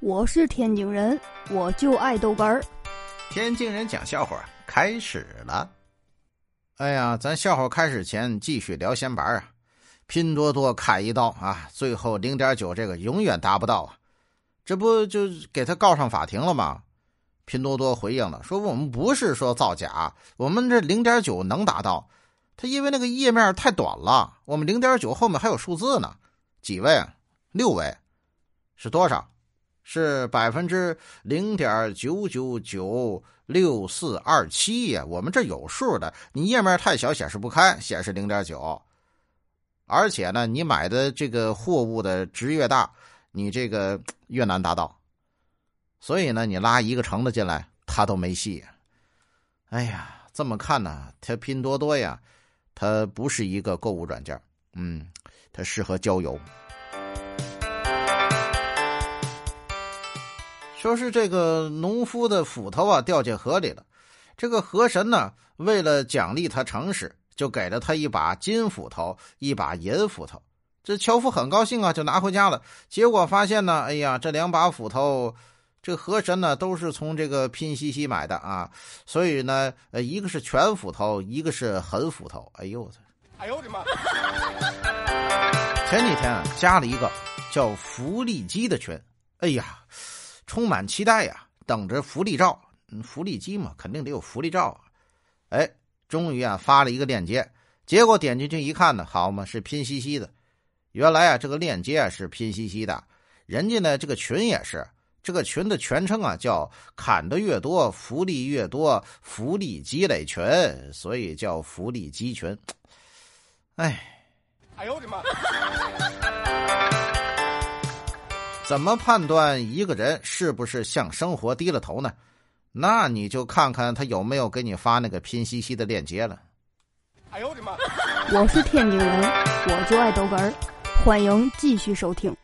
我是天津人，我就爱豆干儿。天津人讲笑话开始了。哎呀，咱笑话开始前继续聊闲白啊。拼多多砍一刀啊，最后零点九这个永远达不到啊，这不就给他告上法庭了吗？拼多多回应了，说我们不是说造假，我们这零点九能达到，他因为那个页面太短了，我们零点九后面还有数字呢，几位？六位？是多少？是百分之零点九九九六四二七呀，我们这有数的。你页面太小，显示不开，显示零点九。而且呢，你买的这个货物的值越大，你这个 越难达到。所以呢，你拉一个橙子进来，他都没戏。哎呀，这么看呢，它拼多多呀，它不是一个购物软件，嗯，它适合交友。说是这个农夫的斧头啊掉进河里了，这个河神呢为了奖励他诚实，就给了他一把金斧头，一把银斧头。这樵夫很高兴啊，就拿回家了。结果发现呢，哎呀，这两把斧头，这河神呢都是从这个拼夕夕买的啊，所以呢，呃，一个是全斧头，一个是狠斧头。哎呦我操！哎呦我的妈！前几天啊，加了一个叫福利机的群，哎呀。充满期待呀，等着福利照，福利机嘛，肯定得有福利照啊！哎，终于啊发了一个链接，结果点进去一看呢，好嘛，是拼夕夕的。原来啊，这个链接啊是拼夕夕的，人家呢这个群也是，这个群的全称啊叫“砍的越多，福利越多，福利积累群”，所以叫福利机群。哎，哎呦我的妈！怎么判断一个人是不是向生活低了头呢？那你就看看他有没有给你发那个拼夕夕的链接了。哎呦我的妈！我是天津人，我就爱豆哏儿，欢迎继续收听。